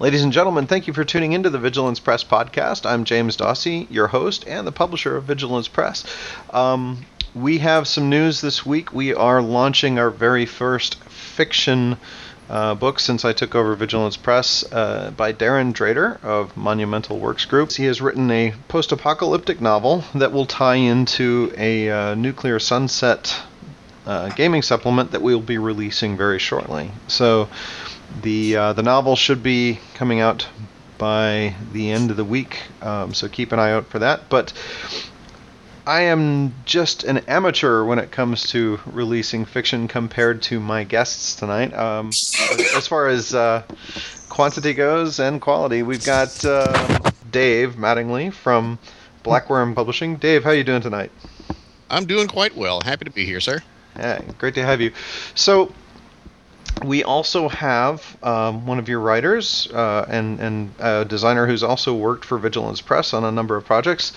Ladies and gentlemen, thank you for tuning into the Vigilance Press podcast. I'm James Dawsey, your host and the publisher of Vigilance Press. Um, we have some news this week. We are launching our very first fiction uh, book since I took over Vigilance Press uh, by Darren Drader of Monumental Works Group. He has written a post apocalyptic novel that will tie into a uh, nuclear sunset uh, gaming supplement that we'll be releasing very shortly. So, the uh, the novel should be coming out by the end of the week, um, so keep an eye out for that. But I am just an amateur when it comes to releasing fiction compared to my guests tonight. Um, as far as uh, quantity goes and quality, we've got uh, Dave Mattingly from BlackWyrm Publishing. Dave, how are you doing tonight? I'm doing quite well. Happy to be here, sir. Yeah, great to have you. So, we also have um, one of your writers uh, and, and a designer who's also worked for Vigilance Press on a number of projects.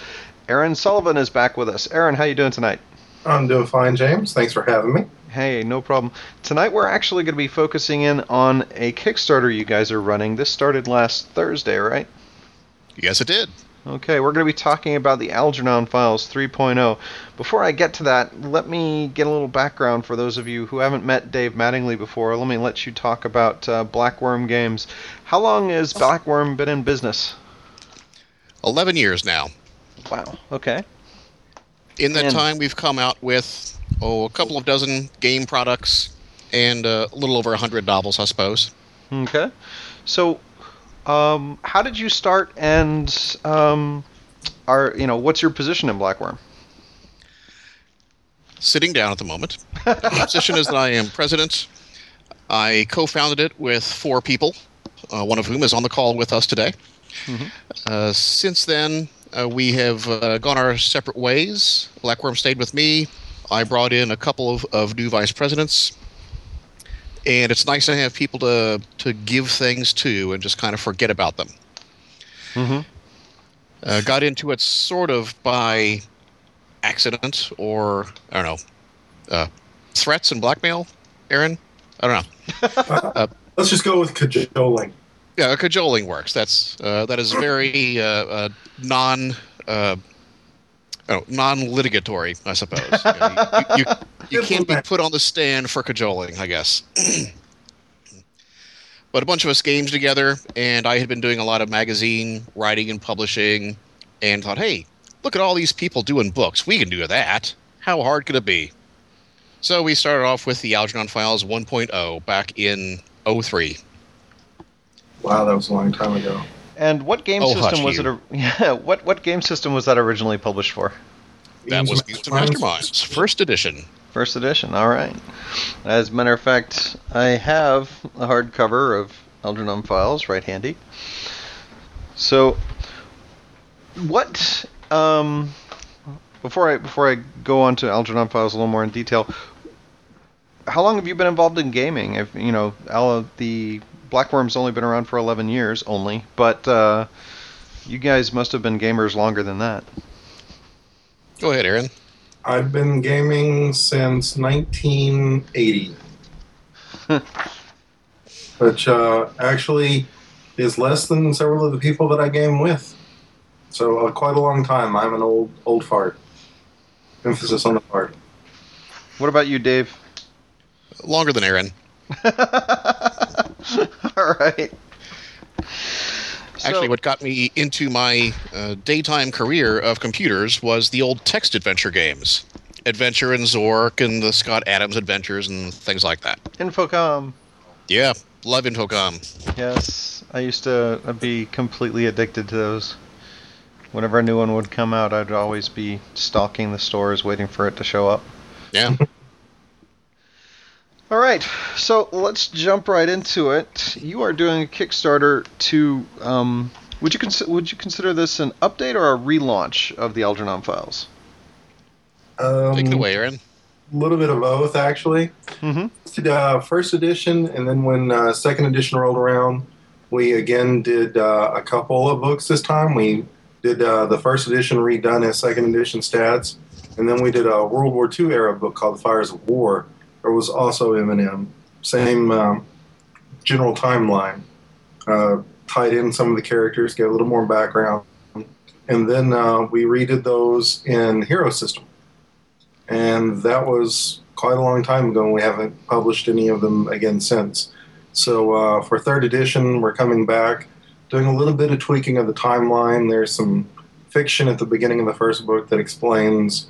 Aaron Sullivan is back with us. Aaron, how are you doing tonight? I'm doing fine, James. Thanks for having me. Hey, no problem. Tonight we're actually going to be focusing in on a Kickstarter you guys are running. This started last Thursday, right? Yes, it did. Okay, we're going to be talking about the Algernon Files 3.0. Before I get to that, let me get a little background for those of you who haven't met Dave Mattingly before. Let me let you talk about uh, BlackWyrm Games. How long has BlackWyrm been in business? 11 years now. Wow, okay. In that And- time, we've come out with, oh, a couple of dozen game products and uh, a little over 100 novels, I suppose. Okay. So, um, how did you start and um, are, you know, what's your position in BlackWyrm? Sitting down at the moment. My position is that I am president. I co founded it with four people, uh, one of whom is on the call with us today. Uh, since then, uh, we have uh, gone our separate ways. BlackWyrm stayed with me. I brought in a couple of, of new vice presidents. And it's nice to have people to, to give things to and just kind of forget about them. Mm-hmm. Uh, got into it sort of by accident or, I don't know, uh, threats and blackmail, Aaron? I don't know. Let's just go with cajoling. Yeah, cajoling works. That's uh, that is very uh, uh, non uh, oh, non-litigatory, I suppose. You, you, you, you can't be put on the stand for cajoling, I guess. but a bunch of us games together, and I had been doing a lot of magazine writing and publishing, and thought, hey, look at all these people doing books. We can do that. How hard could it be? So we started off with the Algernon Files 1.0 back in 03. Wow, that was a long time ago. And what game Oh, system was you. it? Yeah, what what game system was that originally published for? That was Games Masterminds, first edition. First edition. All right. As a matter of fact, I have a hardcover of Algernon Files right handy. So, what? Um, before I before I go on to Algernon Files a little more in detail, how long have you been involved in gaming? If you know, Al, the BlackWyrm's only been around for 11 years only, but uh, you guys must have been gamers longer than that. Go ahead, Aaron. I've been gaming since 1980, which uh, actually is less than several of the people that I game with. So uh, quite a long time. I'm an old old fart. Emphasis on the fart. What about you, Dave? Longer than Aaron. All right. Actually, So- what got me into my uh, daytime career of computers was the old text adventure games. Adventure and Zork and the Scott Adams Adventures and things like that. Infocom. Yeah, love Infocom. Yes, I used to be completely addicted to those. Whenever a new one would come out, I'd always be stalking the stores waiting for it to show up. Yeah. All right, so let's jump right into it. You are doing a Kickstarter to. Um, would you cons- would you consider this an update or a relaunch of the Algernon Files? Um, Take it away, Aaron. A little bit of both, actually. Mm-hmm. did uh, first edition, and then when uh, second edition rolled around, we again did uh, a couple of books this time. We did uh, the first edition redone as second edition stats, and then we did a World War II era book called The Fires of War. There was also M&M, same um, general timeline. Uh, tied in some of the characters, get a little more background, and then uh, we redid those in Hero System, and that was quite a long time ago. and We haven't published any of them again since. So uh, for third edition, we're coming back, doing a little bit of tweaking of the timeline. There's some fiction at the beginning of the first book that explains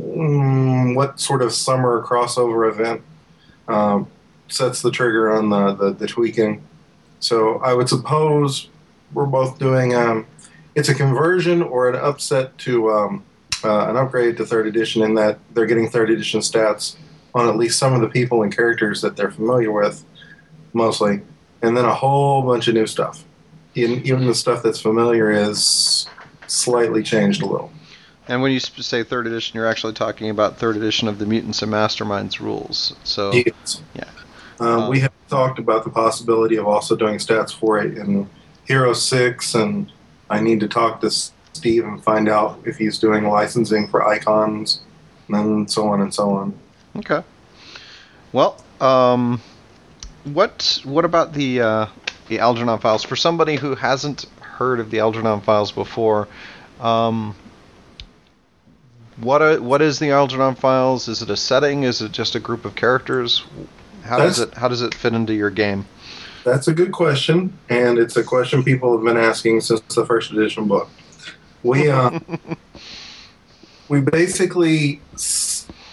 mm, what sort of summer crossover event um, sets the trigger on the, the, the, tweaking. So I would suppose we're both doing um, it's a conversion or an upset to um, uh, an upgrade to third edition in that they're getting third edition stats on at least some of the people and characters that they're familiar with, mostly, and then a whole bunch of new stuff. Even, even the stuff that's familiar is slightly changed a little. And when you say third edition, you're actually talking about third edition of the Mutants and Masterminds rules. So yes. yeah, um, we have talked about the possibility of also doing stats for it in Hero Six, and I need to talk to Steve and find out if he's doing licensing for icons, and so on and so on. Okay. Well, um, what what about the uh, the Algernon files for somebody who hasn't heard of the Algernon files before? Um, what are, what is the Algernon files? Is it a setting? Is it just a group of characters? How that's, does it how does it fit into your game? That's a good question, and it's a question people have been asking since the first edition book. We uh, we basically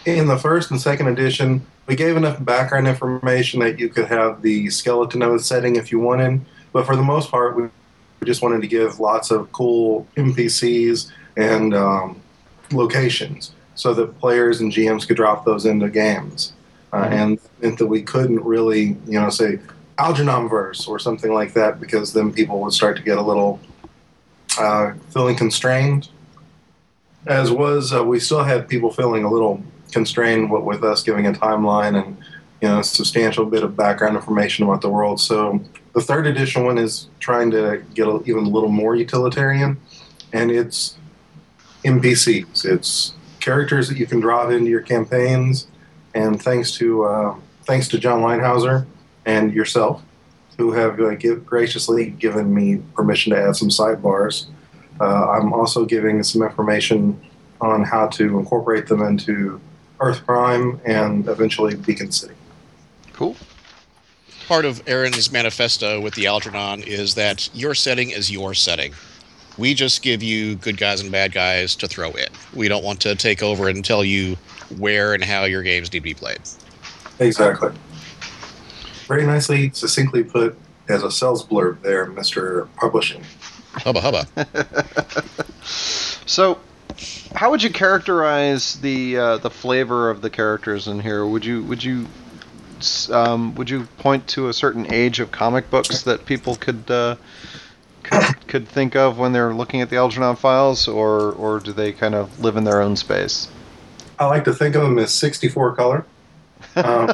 in the first and second edition we gave enough background information that you could have the skeleton of the setting if you wanted, but for the most part we just wanted to give lots of cool NPCs and um, locations so that players and GMs could drop those into games. Uh, mm-hmm. and meant that we couldn't really, you know, say Algernon verse or something like that because then people would start to get a little uh, feeling constrained. As was, uh, we still had people feeling a little constrained with us giving a timeline and you know a substantial bit of background information about the world. So the third edition one is trying to get a, even a little more utilitarian, and it's NPCs. It's characters that you can drop into your campaigns, and thanks to uh, thanks to John Linehauser and yourself, who have uh, give, graciously given me permission to add some sidebars. Uh, I'm also giving some information on how to incorporate them into Earth Prime and eventually Beacon City. Cool. Part of Aaron's manifesto with the Algernon is that your setting is your setting. We just give you good guys and bad guys to throw in. We don't want to take over and tell you where and how your games need to be played. Exactly. Very nicely, succinctly put as a sales blurb there, Mr. Publishing. Hubba hubba. so, how would you characterize the uh, the flavor of the characters in here? Would you would you um, would you point to a certain age of comic books that people could uh, could, could think of when they're looking at the Algernon files, or or do they kind of live in their own space? I like to think of them as 64 color, um,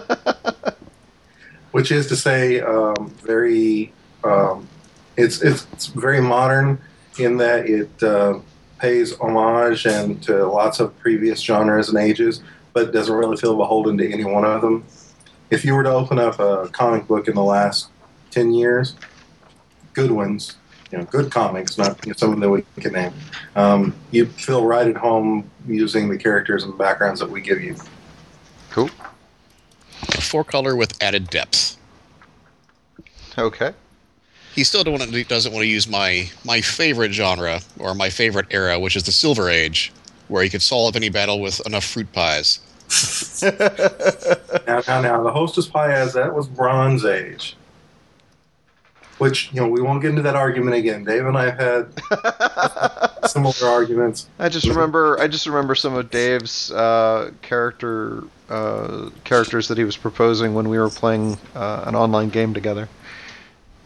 which is to say, um, very. Um, it's it's very modern in that it uh, pays homage and to lots of previous genres and ages, but doesn't really feel beholden to any one of them. If you were to open up a comic book in the last 10 years, good ones, you know, good comics, not you know, some of them we can name. Um, you feel right at home using the characters and backgrounds that we give you. Cool. Four color with added depth. Okay. He still don't want to, doesn't want to use my my favorite genre or my favorite era, which is the Silver Age, where he could solve any battle with enough fruit pies. now, now, now, the Hostess Pie as that was Bronze Age which you know we won't get into that argument again. Dave and I have had similar arguments. I just remember I just remember some of Dave's uh, character uh, characters that he was proposing when we were playing uh, an online game together.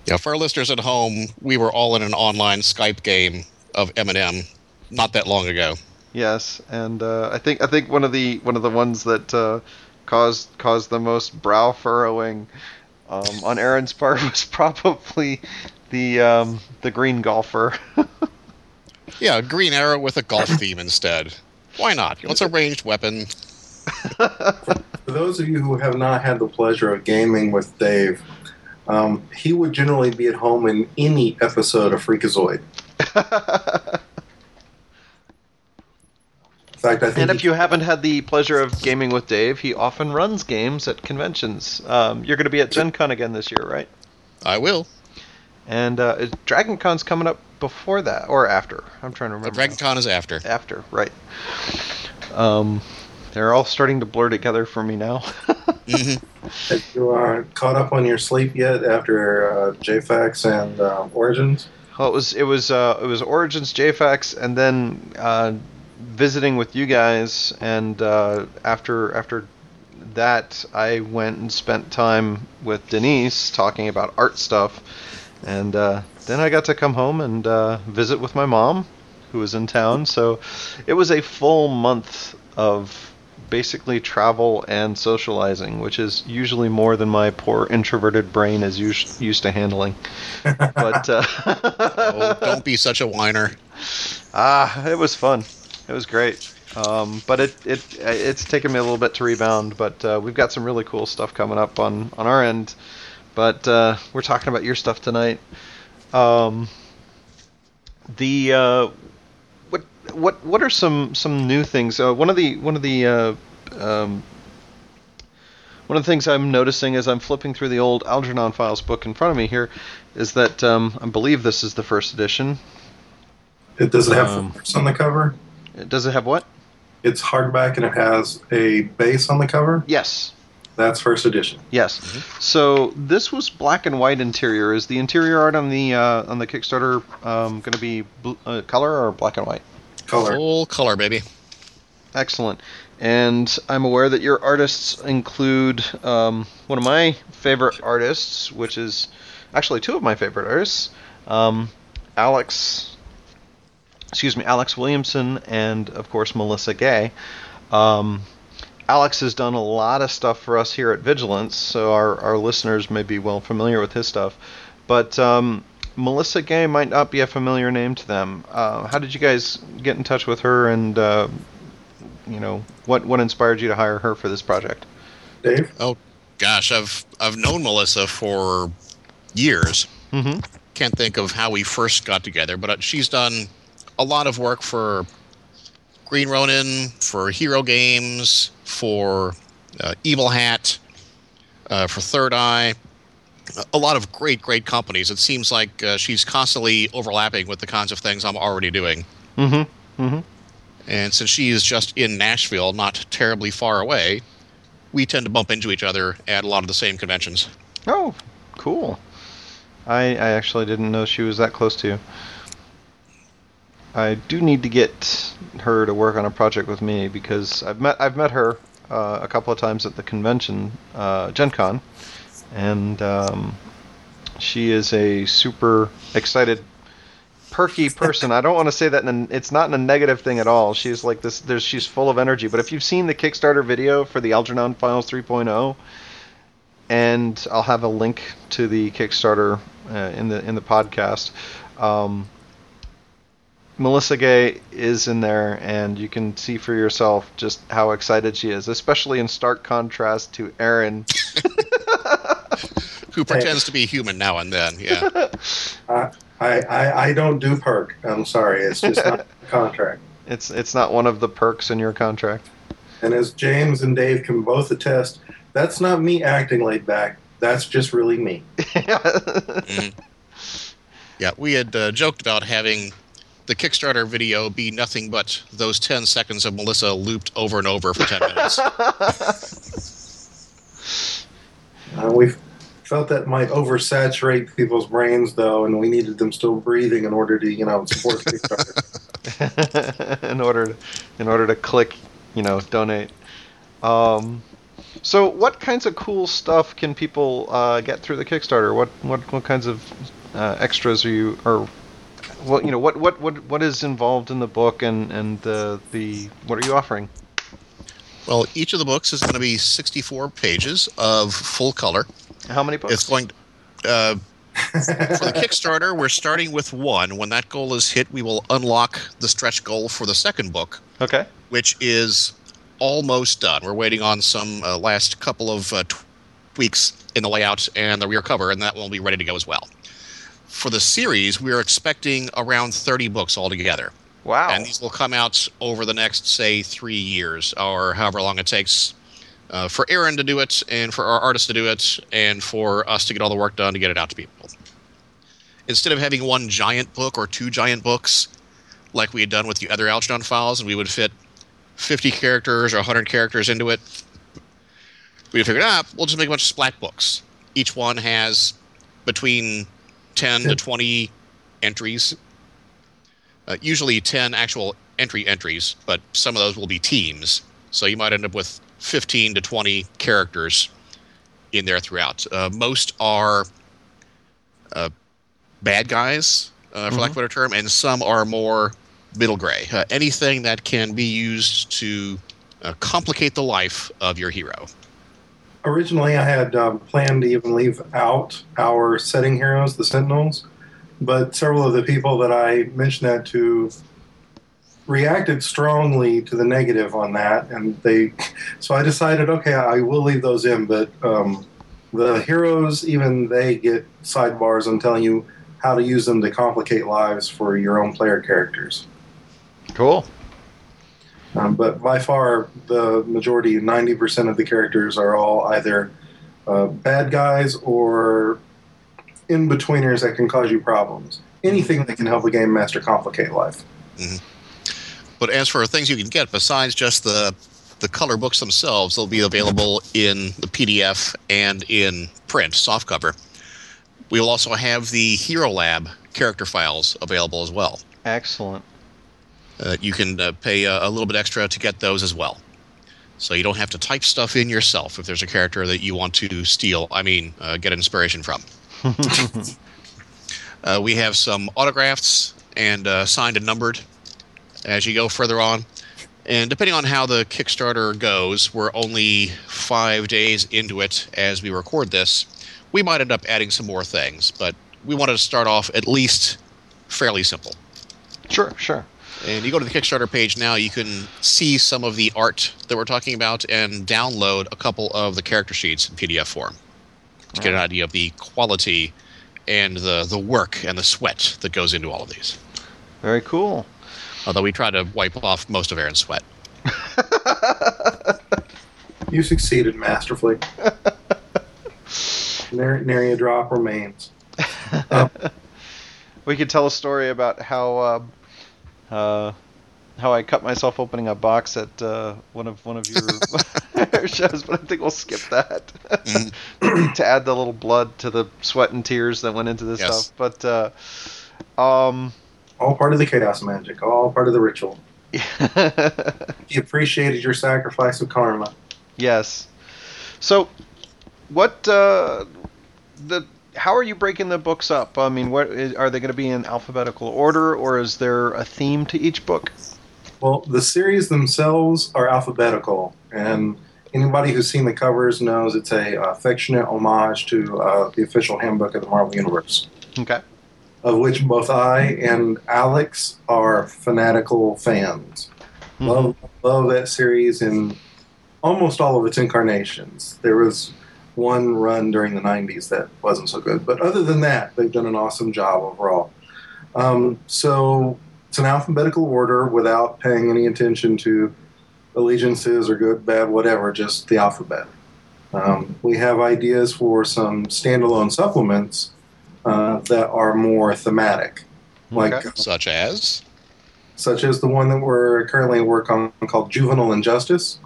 Yeah, for our listeners at home, we were all in an online Skype game of M&M not that long ago. Yes, and uh, I think I think one of the one of the ones that uh, caused caused the most brow furrowing um, on Aaron's part was probably the um, the green golfer. yeah, green arrow with a golf theme instead. Why not? It's a ranged weapon. For those of you who have not had the pleasure of gaming with Dave, Um, he would generally be at home in any episode of Freakazoid. In fact, I think and if you haven't had the pleasure of gaming with Dave, he often runs games at conventions. Um, you're going to be at Gen Con again this year, right? I will. And uh, is Dragon Con's coming up before that or after? I'm trying to remember. Dragon now. Con is after. After, right. Um, they're all starting to blur together for me now. hmm have you uh, caught up on your sleep yet after uh, JFAX and uh, Origins? Well, it was it was uh, it was Origins JFAX, and then uh, visiting with you guys, and uh, after after that, I went and spent time with Denise talking about art stuff, and uh, then I got to come home and uh, visit with my mom, who was in town. So it was a full month of basically travel and socializing, which is usually more than my poor introverted brain is used used to handling. But uh, Oh, don't be such a whiner. ah, it was fun. It was great. Um, but it, it it's taken me a little bit to rebound. But uh, we've got some really cool stuff coming up on on our end. But uh, we're talking about your stuff tonight. Um, the uh, what what what are some some new things? Uh, one of the one of the uh, um, one of the things I'm noticing as I'm flipping through the old Algernon Files book in front of me here is that um, I believe this is the first edition. It does it have Um, on the cover? Does it have what? It's hardback and it has a base on the cover. Yes. That's first edition. Yes. So this was black and white interior. Is the interior art on the uh, on the Kickstarter um, going to be bl- uh, color or black and white? Color. Full color, baby. Excellent. And I'm aware that your artists include um, one of my favorite artists, which is actually two of my favorite artists, um, Alex. Excuse me, Alex Williamson and of course Melissa Gay. Um, Alex has done a lot of stuff for us here at Vigilance, so our, our listeners may be well familiar with his stuff. But um, Melissa Gay might not be a familiar name to them. Uh, how did you guys get in touch with her, and uh, you know what what inspired you to hire her for this project? Dave? Oh gosh, I've I've known Melissa for years. Mm-hmm. Can't think of how we first got together, but uh, she's done a lot of work for Green Ronin, for Hero Games, for uh, Evil Hat, uh, for Third Eye. A lot of great, great companies. It seems like uh, she's constantly overlapping with the kinds of things I'm already doing. Mm-hmm. Mm-hmm. And since she is just in Nashville, not terribly far away, we tend to bump into each other at a lot of the same conventions. Oh, cool. I I actually didn't know she was that close to you. I do need to get her to work on a project with me because I've met I've met her uh, a couple of times at the convention, uh, Gen Con, and um, she is a super excited, perky person. I don't want to say that in a, it's not in a negative thing at all. She's like this. There's she's full of energy. But if you've seen the Kickstarter video for the Algernon Files 3.0, and I'll have a link to the Kickstarter uh, in the in the podcast. Um, Melissa Gay is in there, and you can see for yourself just how excited she is, especially in stark contrast to Aaron. Who pretends to be human now and then, yeah. I, I, I, I don't do perk. I'm sorry. It's just not a contract. It's it's not one of the perks in your contract. And as James and Dave can both attest, that's not me acting laid back. That's just really me. Mhm. Yeah, we had uh, joked about having the Kickstarter video be nothing but those 10 seconds of Melissa looped over and over for 10 minutes. Uh, we felt that might oversaturate people's brains, though, and we needed them still breathing in order to, you know, support Kickstarter. in order in order to click, you know, donate. Um, so, what kinds of cool stuff can people uh, get through the Kickstarter? What what what kinds of uh, extras are you or what you know what what what what is involved in the book and and the the what are you offering? well, each of the books is going to be 64 pages of full color. How many books? It's going. Uh, for the Kickstarter, we're starting with one. When that goal is hit, we will unlock the stretch goal for the second book, okay. which is almost done. We're waiting on some uh, last couple of uh, tweaks in the layout and the rear cover, and that will be ready to go as well. For the series, we're expecting around 30 books altogether. Wow. And these will come out over the next, say, three years or however long it takes uh, for Aaron to do it and for our artists to do it and for us to get all the work done to get it out to people. Instead of having one giant book or two giant books, like we had done with the other Algernon files, and we would fit 50 characters or 100 characters into it, we figured, ah, we'll just make a bunch of splat books. Each one has between 10 to 20 entries uh, usually 10 actual entry entries, but some of those will be teams. So you might end up with 15 to 20 characters in there throughout. Uh, most are uh, bad guys, uh, for mm-hmm. lack of a better term, and some are more middle gray. Uh, anything that can be used to uh, complicate the life of your hero. Originally, I had um, planned to even leave out our setting heroes, the Sentinels but several of the people that I mentioned that to reacted strongly to the negative on that, and they. So I decided, okay, I will leave those in, but um, the heroes, even they get sidebars on telling you how to use them to complicate lives for your own player characters. Cool. Um, but by far, the majority, 90% of the characters are all either uh, bad guys or in betweeners that can cause you problems. Anything that can help a game master complicate life. Mm-hmm. But as for things you can get besides just the the color books themselves, they'll be available in the PDF and in print softcover. We will also have the Hero Lab character files available as well. Excellent. Uh, you can uh, pay a, a, little bit extra to get those as well. So you don't have to type stuff in yourself if there's a character that you want to steal, I mean, uh, get inspiration from. uh, we have some autographs and uh, signed and numbered as you go further on. And depending on how the Kickstarter goes, we're only five days into it as we record this. We might end up adding some more things, but we wanted to start off at least fairly simple. Sure, sure. And you go to the Kickstarter page now, you can see some of the art that we're talking about and download a couple of the character sheets in PDF form to get an idea of the quality and the the work and the sweat that goes into all of these. Very cool. Although we try to wipe off most of Aaron's sweat. you succeeded masterfully. nary, a drop remains. Um, we could tell a story about how uh, uh, how I cut myself opening a box at uh, one of one of your shows, but I think we'll skip that mm-hmm. to add the little blood to the sweat and tears that went into this yes. stuff. But uh, um, all part of the chaos magic, all part of the ritual. he appreciated your sacrifice of karma. Yes. So, what uh, the how are you breaking the books up? I mean, what is, are they going to be in alphabetical order, or is there a theme to each book? Well, the series themselves are alphabetical, and anybody who's seen the covers knows it's a affectionate homage to uh, the official handbook of the Marvel Universe. Okay. Of which both I and Alex are fanatical fans. Mm-hmm. Love love that series in almost all of its incarnations. There was one run during the 90s that wasn't so good, but other than that, they've done an awesome job overall. Um, so it's an alphabetical order without paying any attention to allegiances or good, bad, whatever, just the alphabet. Um, we have ideas for some standalone supplements uh, that are more thematic, like okay. such as such as the one that we're currently working on called Juvenile Injustice,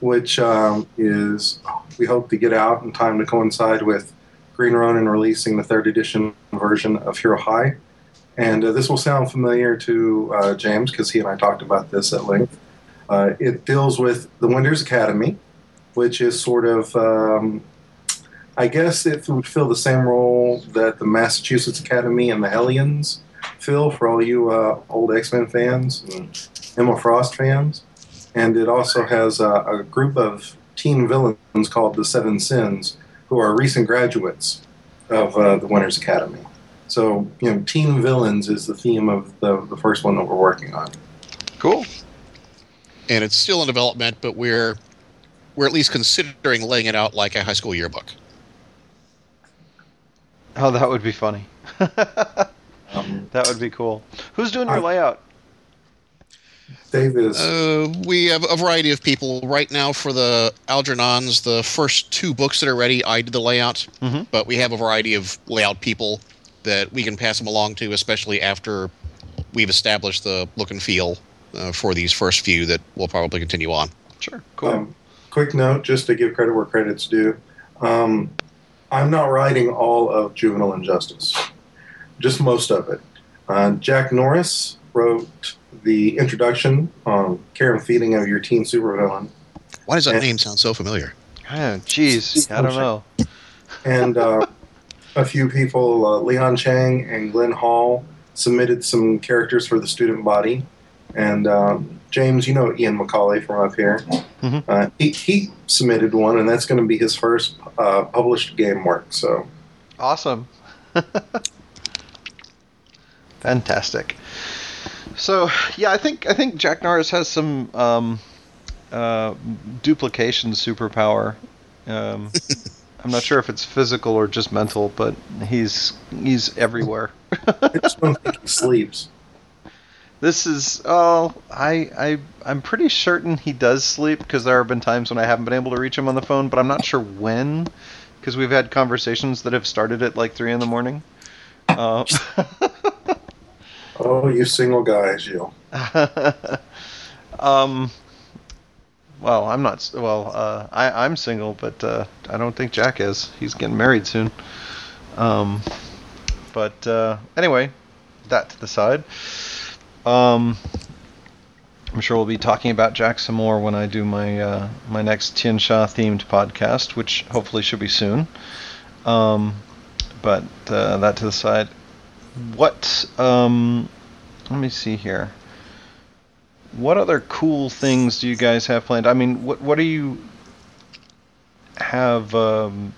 which um, is we hope to get out in time to coincide with Green Ronin releasing the third edition version of Hero High. And uh, this will sound familiar to uh, James because he and I talked about this at length. Uh, it deals with the Winters Academy, which is sort of, um, I guess, it would fill the same role that the Massachusetts Academy and the Hellions fill for all you uh, old X Men fans and Emma Frost fans. And it also has a, a group of teen villains called the Seven Sins, who are recent graduates of uh, the Winters Academy. So, you know, teen villains is the theme of the, the first one that we're working on. Cool. And it's still in development, but we're we're at least considering laying it out like a high school yearbook. Oh, that would be funny. Um, that would be cool. Who's doing your I- layout? Dave is Uh, we have a variety of people right now for the Algernons. The first two books that are ready, I did the layout, Mhm. but we have a variety of layout people that we can pass them along to, especially after we've established the look and feel uh, for these first few that will probably continue on. Sure. Cool. Um, quick note, just to give credit where credit's due. Um, I'm not writing all of Juvenile Injustice, just most of it. Uh, Jack Norris wrote the introduction on care and feeding of your teen supervillain, Why does that Yeah. name sound so familiar? Jeez, I don't know. and uh, a few people, uh, Leon Chang and Glenn Hall, submitted some characters for the student body. And um, James, you know Ian McCauley from up here. Mhm. Uh, he, he submitted one, and that's going to be his first uh, published game work. So Awesome. Fantastic. So yeah, I think I think Jack Norris has some um, uh, duplication superpower. Um, I'm not sure if it's physical or just mental, but he's he's everywhere. I just don't think he sleeps. This is oh I I I'm pretty certain he does sleep because there have been times when I haven't been able to reach him on the phone, but I'm not sure when because we've had conversations that have started at like three in the morning. Uh, Oh, you single guys, you. um, well, I'm not. Well, uh, I, I'm single, but uh, I don't think Jack is. He's getting married soon. Um, but uh, anyway, that to the side. Um, I'm sure we'll be talking about Jack some more when I do my uh, my next Tianxia themed podcast, which hopefully should be soon. Um, but uh, that to the side. What? Um, let me see here. What other cool things do you guys have planned? I mean, what what do you have um,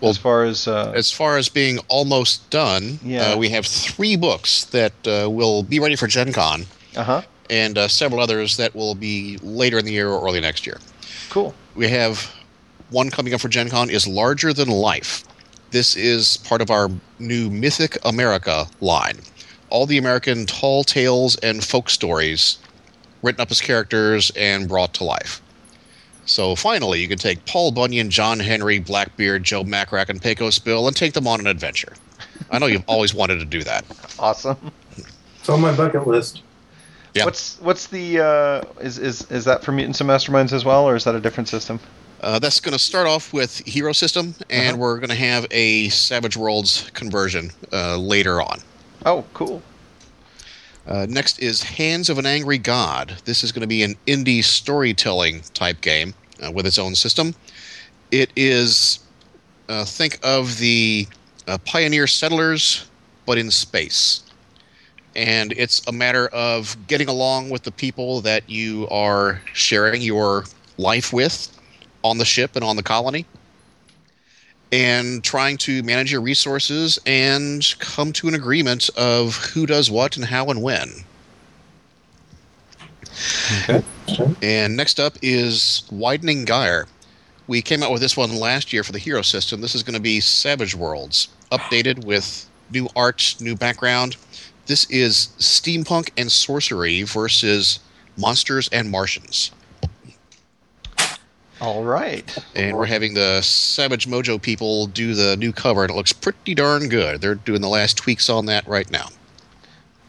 Well, as far as uh, As far as being almost done, Yeah. uh, we have three books that uh, will be ready for Gen Con uh huh? and uh, several others that will be later in the year or early next year. Cool. We have one coming up for Gen Con is Larger Than Life. This is part of our new Mythic America line. All the American tall tales and folk stories written up as characters and brought to life. So finally, you can take Paul Bunyan, John Henry, Blackbeard, Joe Magarac, and Pecos Bill and take them on an adventure. I know you've always wanted to do that. Awesome. It's on my bucket list. Yeah. What's what's the uh, is is is that for Mutants and Masterminds as well, or is that a different system? Uh, that's going to start off with Hero System, and Uh-huh. we're going to have a Savage Worlds conversion uh, later on. Oh, cool. Uh, next is Hands of an Angry God. This is going to be an indie storytelling type game uh, with its own system. It is, uh, think of the uh, Pioneer Settlers, but in space. And it's a matter of getting along with the people that you are sharing your life with on the ship and on the colony. And trying to manage your resources and come to an agreement of who does what and how and when. Okay. And next up is Widening Gyre. We came out with this one last year for the Hero System. This is going to be Savage Worlds, updated with new art, new background. This is steampunk and sorcery versus monsters and Martians. All right. And we're having the Savage Mojo people do the new cover, and it looks pretty darn good. They're doing the last tweaks on that right now.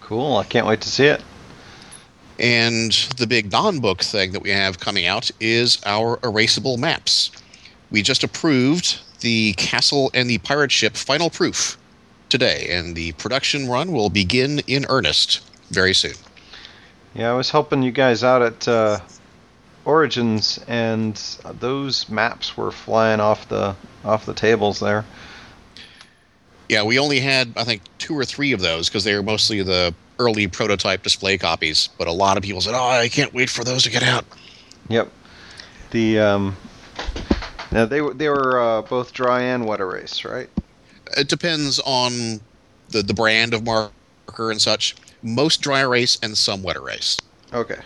Cool. I can't wait to see it. And the big non book thing that we have coming out is our erasable maps. We just approved the castle and the pirate ship final proof today, and the production run will begin in earnest very soon. Yeah, I was helping you guys out at uh, Origins, and those maps were flying off the off the tables there. Yeah, we only had, I think, two or three of those because they were mostly the early prototype display copies. But a lot of people said, "Oh, I can't wait for those to get out." Yep. The um, now they were they were uh, both dry and wet erase, right? It depends on the the brand of marker and such. Most dry erase and some wet erase. Okay.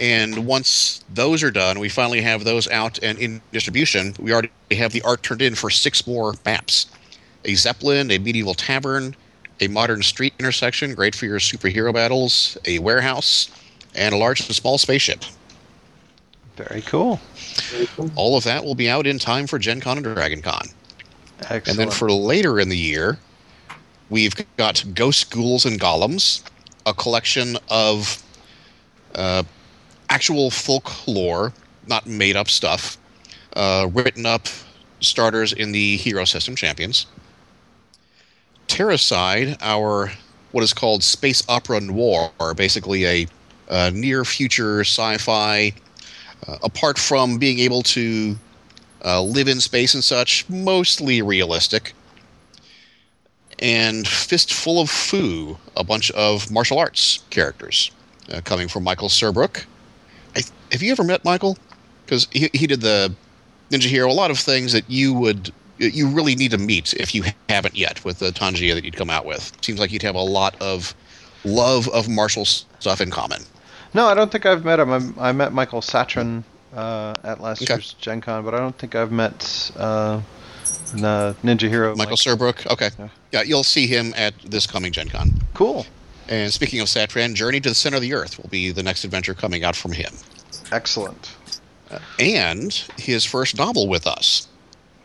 And once those are done, we finally have those out and in distribution. We already have the art turned in for six more maps. a zeppelin, a medieval tavern, a modern street intersection, great for your superhero battles, a warehouse, and a large and small spaceship. Very cool. Very cool. All of that will be out in time for Gen Con and Dragon Con. Excellent. And then for later in the year, we've got Ghost Ghouls and Golems, a collection of uh, actual folklore, not made up stuff, uh, written up starters in the Hero System Champions. Terracide, our what is called space opera noir, basically a, uh near future sci fi, uh, apart from being able to uh, live in space and such, mostly realistic. And Fistful of Foo, a bunch of martial arts characters uh, coming from Michael Surbrook. Have you ever met Michael? Because he, he did the Ninja Hero, a lot of things that you would you really need to meet if you haven't yet with the Tianxia that you'd come out with. Seems like you'd have a lot of love of martial stuff in common. no, I don't think I've met him. I'm, I met Michael Satran uh, at last Okay. year's Gen Con, but I don't think I've met uh, the Ninja Hero. Michael Mike. Surbrook, okay. Yeah. Yeah, you'll see him at this coming Gen Con. Cool. And speaking of Satran, Journey to the Center of the Earth will be the next adventure coming out from him. Excellent. And his first novel with us.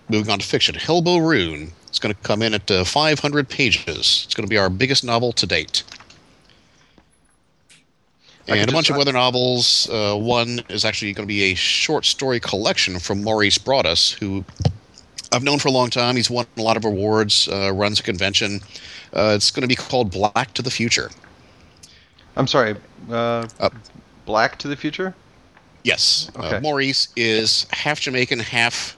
Moving on to fiction, Hellbow Rune. It's going to come in at uh, 500 pages. It's going to be our biggest novel to date. And a bunch of other novels. Uh, one is actually going to be a short story collection from Maurice Broaddus, who I've known for a long time. He's won a lot of awards, uh, runs a convention. Uh, it's going to be called Black to the Future. I'm sorry. Uh, Uh, Black to the Future? Yes. Okay. Uh, Maurice is half Jamaican, half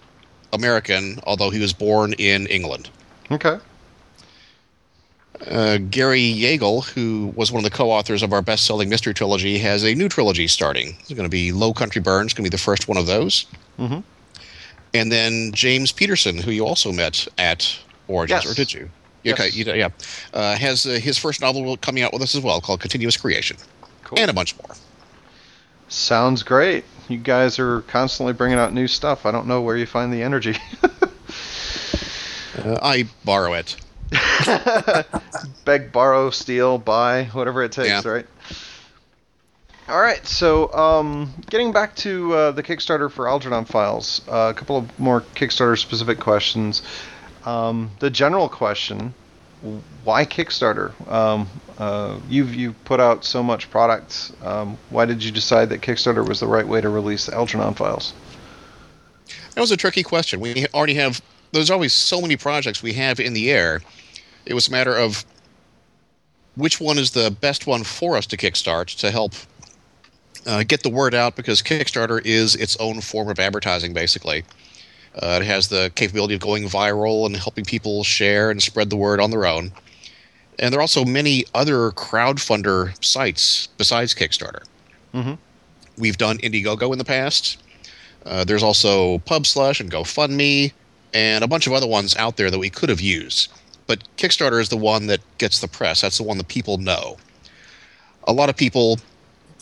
American, although he was born in England. Okay. Uh, Gary Yeagle, who was one of the co-authors of our best-selling mystery trilogy, has a new trilogy starting. It's going to be Low Country Burns, going to be the first one of those. Mhm. And then James Peterson, who you also met at Origins, Yes. or did you? Yeah, Okay, Yes. you, yeah. Uh, has uh, his first novel coming out with us as well, called Continuous Creation, Cool. and a bunch more. Sounds great. You guys are constantly bringing out new stuff. I don't know where you find the energy. Uh, I borrow it. Beg, borrow, steal, buy, whatever it takes, Yeah. right? All right, so um, getting back to uh, the Kickstarter for Algernon Files, uh, a couple of more Kickstarter specific questions. Um, the general question: Why Kickstarter? Um, uh, you've you put out so much product. Um, why did you decide that Kickstarter was the right way to release the Algernon Files? That was a tricky question. We already have. There's always so many projects we have in the air. It was a matter of which one is the best one for us to kickstart to help uh, get the word out because Kickstarter is its own form of advertising, basically. Uh, it has the capability of going viral and helping people share and spread the word on their own. And there are also many other crowdfunder sites besides Kickstarter. Mhm. We've done Indiegogo in the past. Uh, there's also PubSlush and GoFundMe and a bunch of other ones out there that we could have used. But Kickstarter is the one that gets the press. That's the one that people know. A lot of people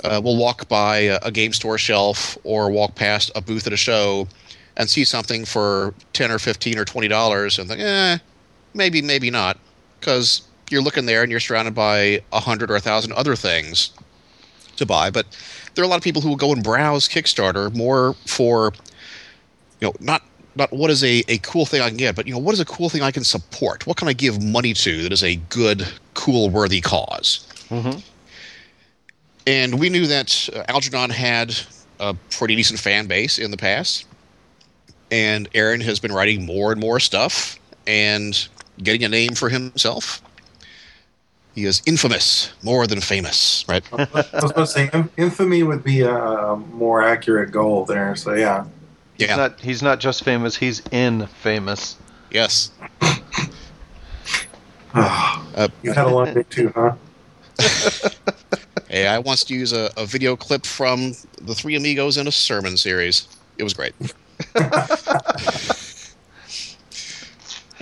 uh, will walk by a, a game store shelf or walk past a booth at a show and see something for 10 or 15 or 20 dollars and think, eh, maybe, maybe not. Because you're looking there and you're surrounded by a hundred or a thousand other things to buy. But there are a lot of people who will go and browse Kickstarter more for, you know, not not what is a, a cool thing I can get, but you know, what is a cool thing I can support? What can I give money to that is a good, cool, worthy cause? Mm-hmm. And we knew that uh, Algernon had a pretty decent fan base in the past. And Aaron has been writing more and more stuff and getting a name for himself. He is infamous more than famous, right? I was going to say infamy would be a more accurate goal there. So yeah, He's Yeah. not he's not just famous, he's in famous. Yes. you uh, had a long day too, huh? Hey, I once used a, a video clip from the Three Amigos in a sermon series. It was great.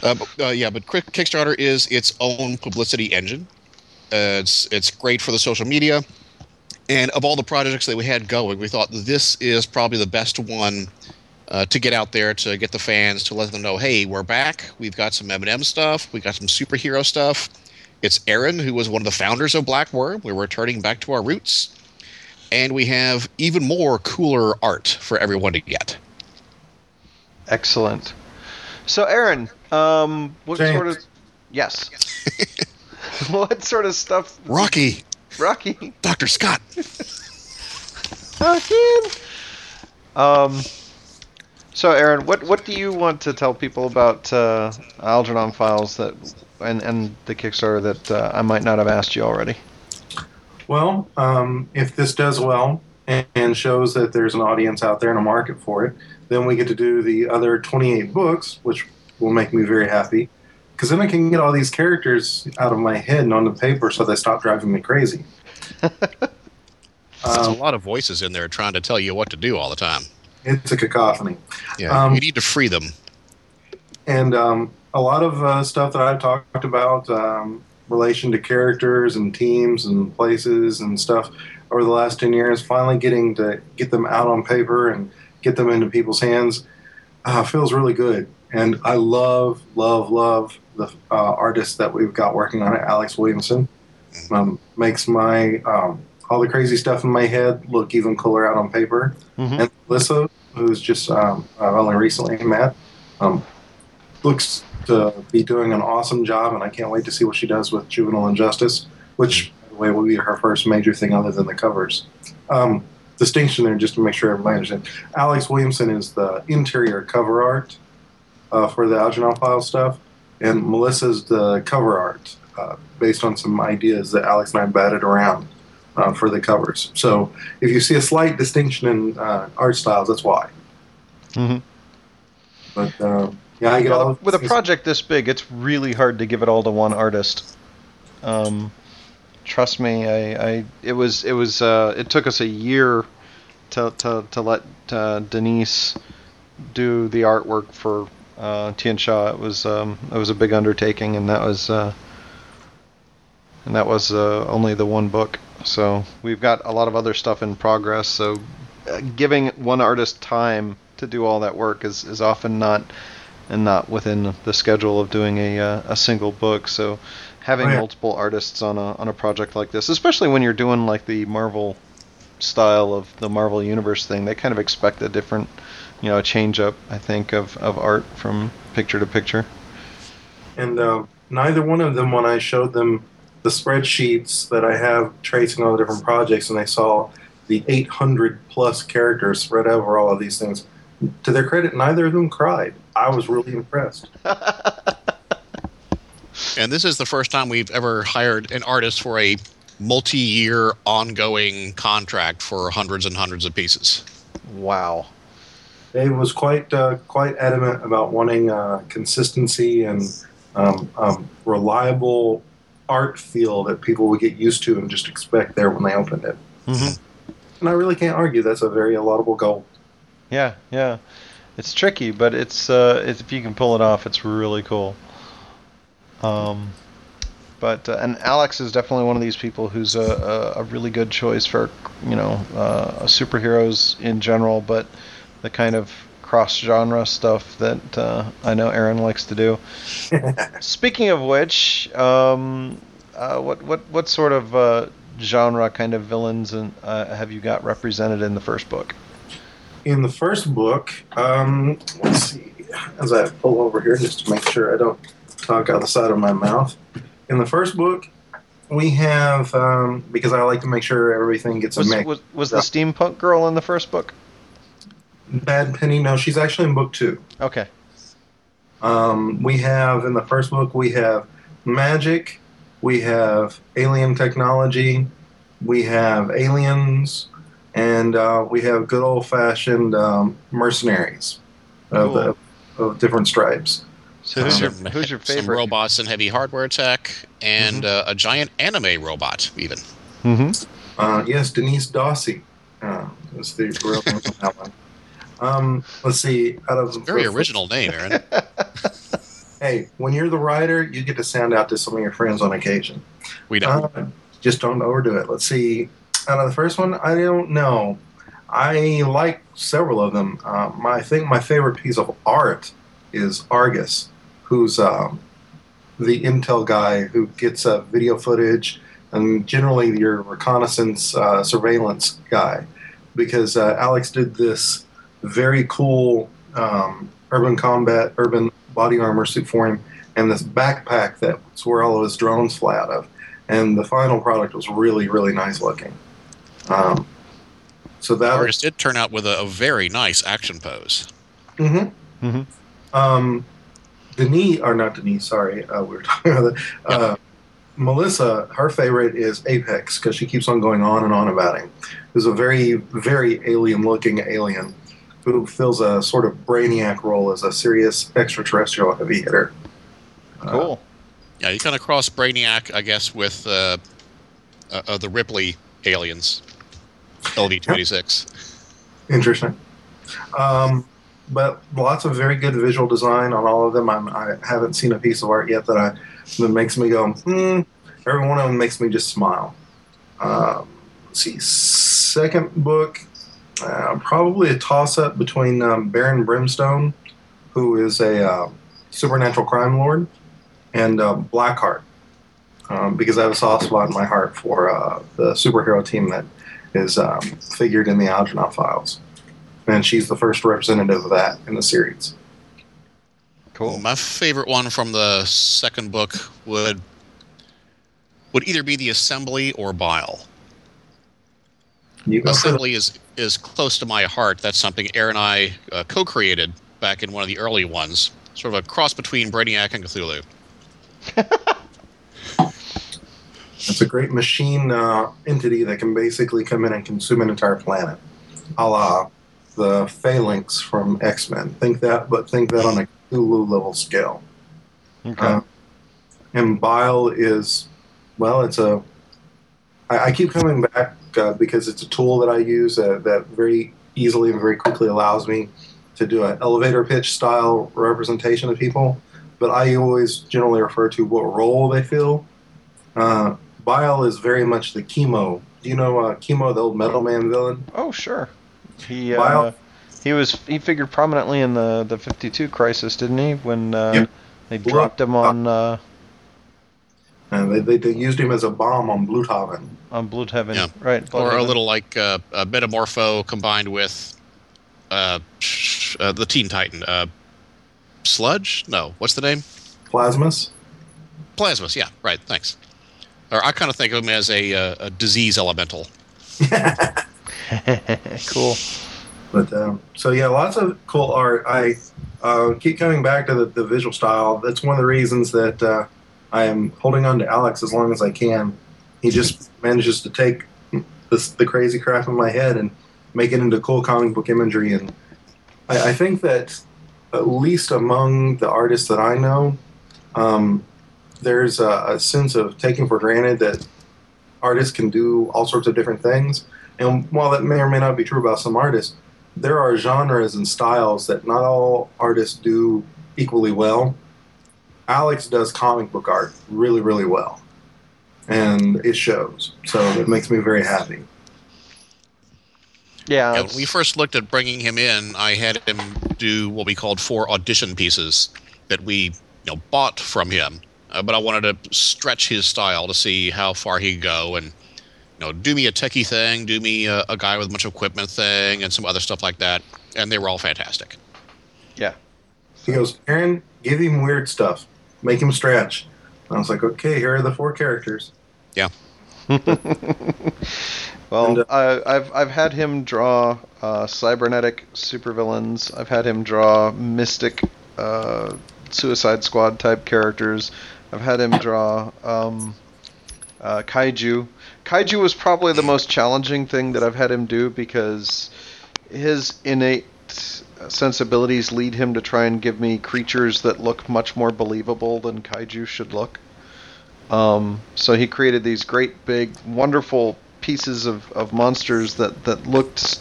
Uh, but, uh, yeah, but Kickstarter is its own publicity engine. Uh, it's it's great for the social media, and of all the projects that we had going, we thought this is probably the best one uh, to get out there to get the fans to let them know, hey, we're back. We've got some M&M stuff. We've got some superhero stuff. It's Aaron, who was one of the founders of BlackWyrm. We're returning back to our roots. And we have even more cooler art for everyone to get. Excellent. So, Aaron, um, what James. sort of yes? what sort of stuff? Rocky, Rocky. Dr. Scott. Again. Um. So, Aaron, what what do you want to tell people about uh, Algernon Files that and and the Kickstarter that uh, I might not have asked you already? Well, um, if this does well and, and shows that there's an audience out there and a market for it, then we get to do the other 28 books, which will make me very happy. Because then I can get all these characters out of my head and onto paper so they stop driving me crazy. There's a Um, lot of voices in there trying to tell you what to do all the time. it's a cacophony. Yeah, Um, you need to free them. and um, a lot of uh, stuff that I've talked about, um, relation to characters and teams and places and stuff over the last 10 years, finally getting to get them out on paper and get them into people's hands uh, feels really good. And I love, love, love the uh, artists that we've got working on it. Alex Williamson um, makes my um, all the crazy stuff in my head look even cooler out on paper Mhm. and Melissa, who's just um, I've only recently met, um, looks to be doing an awesome job, and I can't wait to see what she does with Juvenile Injustice, which, by the way, will be her first major thing other than the covers. Distinction there, just to make sure everybody understands. Alex Williamson is the interior cover art uh, for the Algernon File stuff, and Melissa's the cover art uh, based on some ideas that Alex and I batted around uh, for the covers. So if you see a slight distinction in uh, art styles, that's why. Mhm. But um, yeah, I get all Well, of with a project this big, it's really hard to give it all to one artist. Um, trust me, I, I it was it was uh, it took us a year to to, to let uh, Denise do the artwork for uh, Tianxia. It was um, it was a big undertaking, and that was uh, and that was uh, only the one book. So we've got a lot of other stuff in progress. So uh, giving one artist time to do all that work is, is often not and not within the schedule of doing a uh, a single book. So having Oh, yeah. multiple artists on a on a project like this, especially when you're doing like the Marvel style of the Marvel Universe thing, they kind of expect a different, you know, change up. I think of of art from picture to picture. and uh, neither one of them, when I showed them the spreadsheets that I have tracing all the different projects, and they saw the 800 plus characters spread over all of these things. To their credit, neither of them cried. I was really impressed. And this is the first time we've ever hired an artist for a multi-year ongoing contract for hundreds and hundreds of pieces. Wow. Dave was quite uh, quite adamant about wanting uh, consistency and um, um, reliable art feel that people would get used to and just expect there when they opened it. Mhm. And I really can't argue that's a very laudable goal. Yeah, yeah. It's tricky, but it's, uh, it's if you can pull it off, it's really cool. Um, but uh, and Alex is definitely one of these people who's a, a, a really good choice for you know uh, superheroes in general, but the kind of cross genre stuff that uh, I know Aaron likes to do. Speaking of which, um, uh, what what what sort of uh, genre kind of villains and, uh, have you got represented in the first book? In the first book, um, let's see, as I pull over here just to make sure I don't talk out the side of my mouth. In the first book, we have um, because I like to make sure everything gets Was, a mix. was, was the steampunk girl in the first book? Bad Penny, no, she's actually in book two. Okay. Um, we have in the first book we have magic, we have alien technology, we have aliens, and uh, we have good old fashioned um, mercenaries of, the, of different stripes. So who's your Some- who's your Some favorite? robots and heavy hardware tech, and uh, a giant anime robot, even. Mm-hmm. Uh, yes, Denise Dawsey uh, is the real name of that one. Um, let's see. Out of Very original name, Aaron. Hey, when you're the writer, you get to sound out to some of your friends on occasion. We know. Uh, just don't overdo it. Let's see. Out of the first one, I don't know. I like several of them. Um, my, I think my favorite piece of art is Argus, who's um, the intel guy who gets uh, video footage and generally your reconnaissance uh, surveillance guy. Because uh, Alex did this very cool um, urban combat, urban body armor suit for him, and this backpack that's where all of his drones fly out of. And the final product was really, really nice looking. Um, so that Argus did turn out with a, a very nice action pose. Mm-hmm. Mm-hmm. Um, Denise, or not Denise, sorry, uh, we were talking about that. Uh, Melissa, her favorite is Apex because she keeps on going on and on about him. Who's a very, very alien-looking alien who fills a sort of brainiac role as a serious extraterrestrial heavy hitter. Uh, Cool. Yeah, you kind of cross Brainiac, I guess, with uh, uh, uh, the Ripley aliens, LV twenty-six. Interesting. Um, but lots of very good visual design on all of them. I'm, I haven't seen a piece of art yet that I that makes me go, hmm. Every one of them makes me just smile. Um, let's see, second book, uh, probably a toss up between um, Baron Brimstone, who is a uh, supernatural crime lord, and uh, Blackheart, um, because I have a soft spot in my heart for uh, the superhero team that is um, figured in the Algernon files. And she's the first representative of that in the series. Cool. My favorite one from the second book would would either be the Assembly or Bile. You go for the- Assembly is is close to my heart. That's something Aaron and I uh, co-created back in one of the early ones, sort of a cross between Brainiac and Cthulhu. It's a great machine uh, entity that can basically come in and consume an entire planet, a la the Phalanx from X Men. Think that, but think that on a Cthulhu level scale. Okay. Uh, and Bile is, well, it's a. I, I keep coming back uh, because it's a tool that I use uh, that very easily and very quickly allows me to do an elevator pitch style representation of people. But I always generally refer to what role they fill. Uh, Bile is very much the chemo. Do you know uh, chemo, the old Metal Man villain? oh, sure. He uh, he was he figured prominently in the the 52 crisis, didn't he? When uh, Yep. they dropped him on uh, And they, they, they used him as a bomb on Blüdhaven. on Blüdhaven, Yeah. right? or a little like uh, a Metamorpho combined with uh, uh, the Teen Titan. Uh, Sludge? No. What's the name? Plasmus. Plasmus. Yeah. Right. Thanks. Or I kind of think of him as a, uh, a disease elemental. cool. But um, so yeah, lots of cool art. I uh, keep coming back to the, the visual style. That's one of the reasons that uh, I am holding on to Alex as long as I can. He just manages to take this, the crazy crap in my head and make it into cool comic book imagery. And I, I think that at least among the artists that I know, um, there's a, a sense of taking for granted that artists can do all sorts of different things. And while that may or may not be true about some artists, there are genres and styles that not all artists do equally well. Alex does comic book art really, really well. And it shows. So it makes me very happy. Yeah. Yeah, when we first looked at bringing him in, I had him do what we called four audition pieces that we you know bought from him. Uh, but I wanted to stretch his style to see how far he'd go and you know do me a techie thing, do me a, a guy with a bunch of equipment thing, and some other stuff like that. And they were all fantastic. yeah. He goes, Aaron, give him weird stuff. Make him stretch. And I was like, okay, here are the four characters. Yeah. well, And, uh, I, I've I've had him draw uh, cybernetic supervillains. I've had him draw mystic, uh, Suicide Squad type characters. I've had him draw um, uh, kaiju. Kaiju was probably the most challenging thing that I've had him do because his innate sensibilities lead him to try and give me creatures that look much more believable than kaiju should look. Um, so he created these great, big, wonderful pieces of, of monsters that, that looked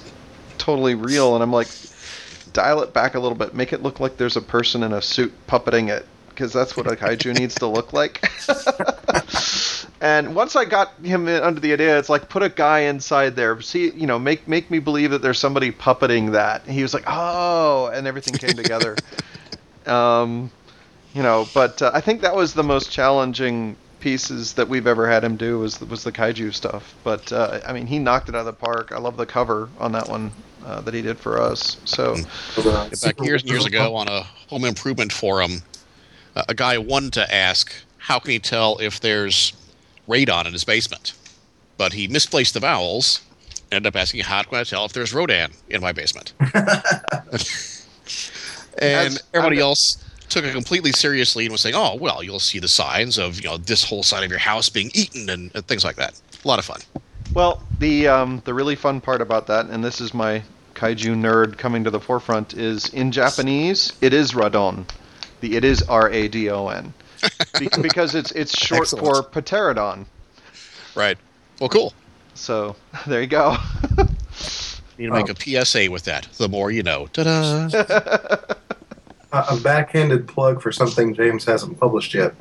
totally real. And I'm like, dial it back a little bit, make it look like there's a person in a suit puppeting it, because that's what a kaiju needs to look like. And once I got him in, under the idea, it's like put a guy inside there. See, you know, make make me believe that there's somebody puppeting that. He was like, oh, and everything came together. um, you know, but uh, I think that was the most challenging pieces that we've ever had him do was was the kaiju stuff. But uh, I mean, he knocked it out of the park. I love the cover on that one uh, that he did for us. So back years and years ago on a home improvement forum, a guy wanted to ask how can he tell if there's radon in his basement, but he misplaced the vowels. Ended up asking how can I tell if there's Rodan in my basement. and That's- everybody else took it completely seriously and was saying, "Oh, well, you'll see the signs of you know this whole side of your house being eaten and, and things like that." A lot of fun. Well, the um, the really fun part about that, and this is my kaiju nerd coming to the forefront, is in Japanese it is radon. The it is R A D O N, because it's it's short for pterodon. Right. Well, cool. So there you go. Need to make a PSA with that. The more you know. Ta-da! a a backhanded plug for something James hasn't published yet,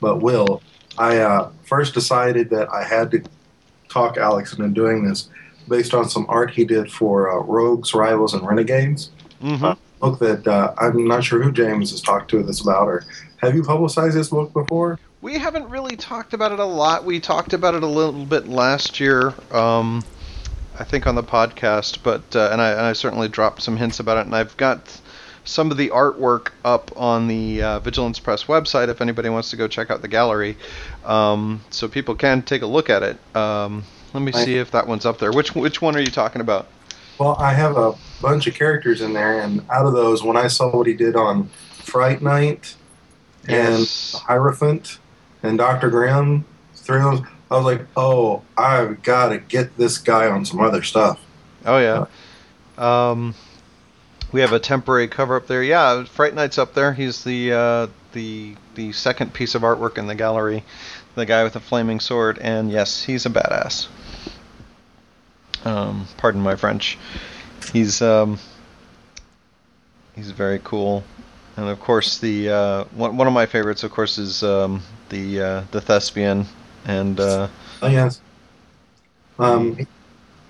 but will. I uh, first decided that I had to talk Alex into doing this based on some art he did for uh, Rogues, Rivals, and Renegades. hmm Book that uh, I'm not sure who James has talked to this about, or have you publicized this book before? We haven't really talked about it a lot. We talked about it a little bit last year, um, I think, on the podcast. But uh, and I, and I certainly dropped some hints about it. And I've got some of the artwork up on the uh, Vigilance Press website if anybody wants to go check out the gallery, um, so people can take a look at it. Um, let me see if that one's up there. Which which one are you talking about? Well, I have a bunch of characters in there, and out of those, when I saw what he did on Fright Night and Yes. Hierophant and Dr. Grimm, three of those, I was like, oh, I've got to get this guy on some other stuff. Oh yeah. Um, we have a temporary cover up there. Yeah, Fright Night's up there. He's the uh, the the second piece of artwork in the gallery. The guy with the flaming sword, and yes, he's a badass. Um, pardon my French. He's um, he's very cool, and of course the uh, one one of my favorites, of course, is um, the uh, the thespian and uh, Oh, yes. Um,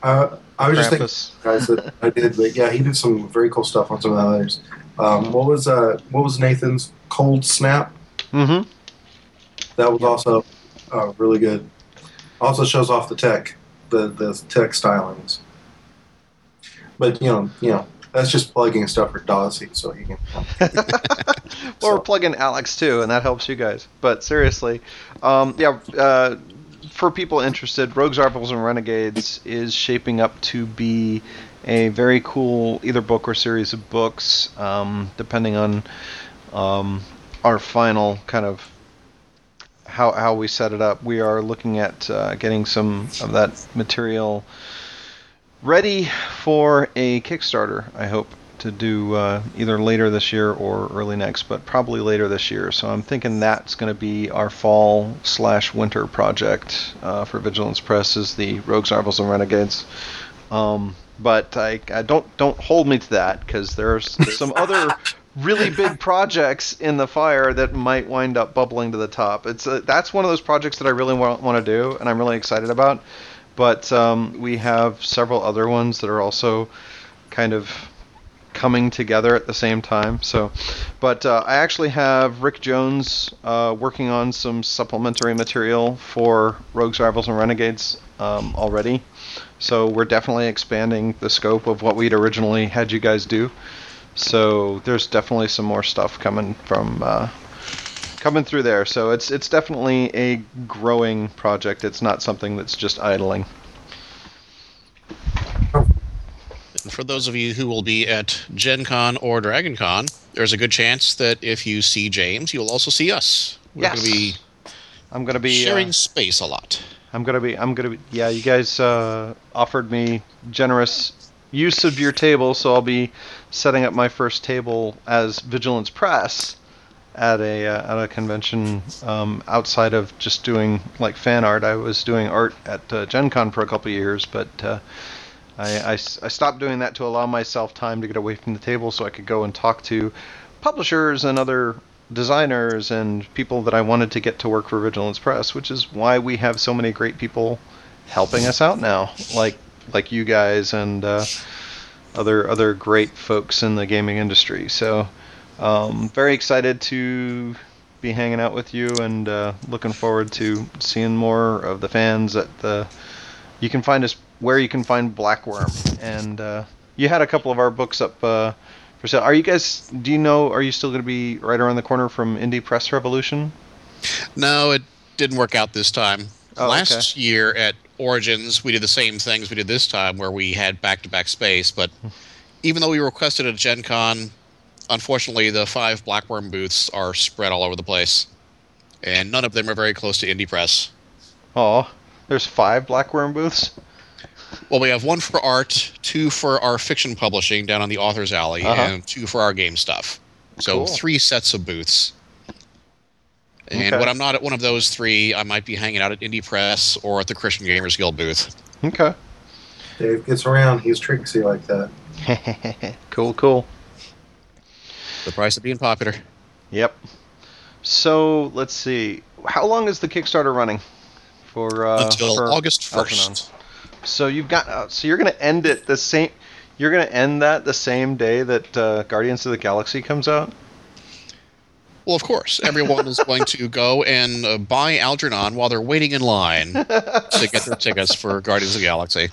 I, I was just thinking, guys, that I did, but yeah, he did some very cool stuff on some of the others. Um, what was uh, what was Nathan's Cold Snap? Mm-hmm. That was also uh, really good. Also shows off the tech, the the tech stylings. But you know, you know, that's just plugging stuff for Dossie, so he can. well, we're plugging Alex too, and that helps you guys. But seriously, um, yeah, uh, for people interested, Rogues, Rivals, and Renegades is shaping up to be a very cool either book or series of books, um, depending on um, our final kind of how how we set it up. We are looking at uh, getting some of that material ready for a Kickstarter. I hope to do uh, either later this year or early next, but probably later this year. So I'm thinking that's going to be our fall slash winter project uh, for Vigilance Press is the Rogues, Rivals, and Renegades. Um, but I, I don't don't hold me to that because there's some other really big projects in the fire that might wind up bubbling to the top. It's uh that's one of those projects that I really want, want to do and I'm really excited about. But um, we have several other ones that are also kind of coming together at the same time. So, but uh, I actually have Rick Jones uh, working on some supplementary material for Rogues, Rivals, and Renegades um, already. So we're definitely expanding the scope of what we'd originally had you guys do. So there's definitely some more stuff coming from uh, coming through there. So it's it's definitely a growing project. It's not something that's just idling. And for those of you who will be at Gen Con or Dragon Con, there's a good chance that if you see James, you'll also see us. We're Yes. going to be I'm gonna be sharing uh, space a lot. I'm gonna be. I'm gonna be. Yeah, you guys uh, offered me generous use of your table, so I'll be setting up my first table as Vigilance Press at a uh, at a convention um, outside of just doing like fan art. I was doing art at uh, Gen Con for a couple years, but uh, I, I I stopped doing that to allow myself time to get away from the table so I could go and talk to publishers and other designers and people that I wanted to get to work for Vigilance Press, which is why we have so many great people helping us out now, like like you guys and uh, other other great folks in the gaming industry. So, um, very excited to be hanging out with you and uh, looking forward to seeing more of the fans at the. You can find us where you can find BlackWyrm, and uh, you had a couple of our books up uh, for sale. Are you guys? Do you know? Are you still going to be right around the corner from Indie Press Revolution? No, it didn't work out this time. Oh, Last year at Origins, we did the same things we did this time, where we had back-to-back space. But even though we requested a Gen Con, unfortunately, the five BlackWyrm booths are spread all over the place, and none of them are very close to Indie Press. Oh, there's five BlackWyrm booths. Well, we have one for art, two for our fiction publishing down on the Authors Alley, Uh-huh. and two for our game stuff. So Cool. three sets of booths. And Okay. when I'm not at one of those three, I might be hanging out at Indie Press or at the Christian Gamers Guild booth. Okay. Dave gets around. He's tricksy like that. cool, cool. The price of being popular. Yep. So let's see. How long is the Kickstarter running? For uh, Until for August 1st. So you've got. Uh, so you're going to end it the same. You're going to end that the same day that uh, Guardians of the Galaxy comes out. Well, of course, everyone is going to go and uh, buy Algernon while they're waiting in line to get their tickets for Guardians of the Galaxy.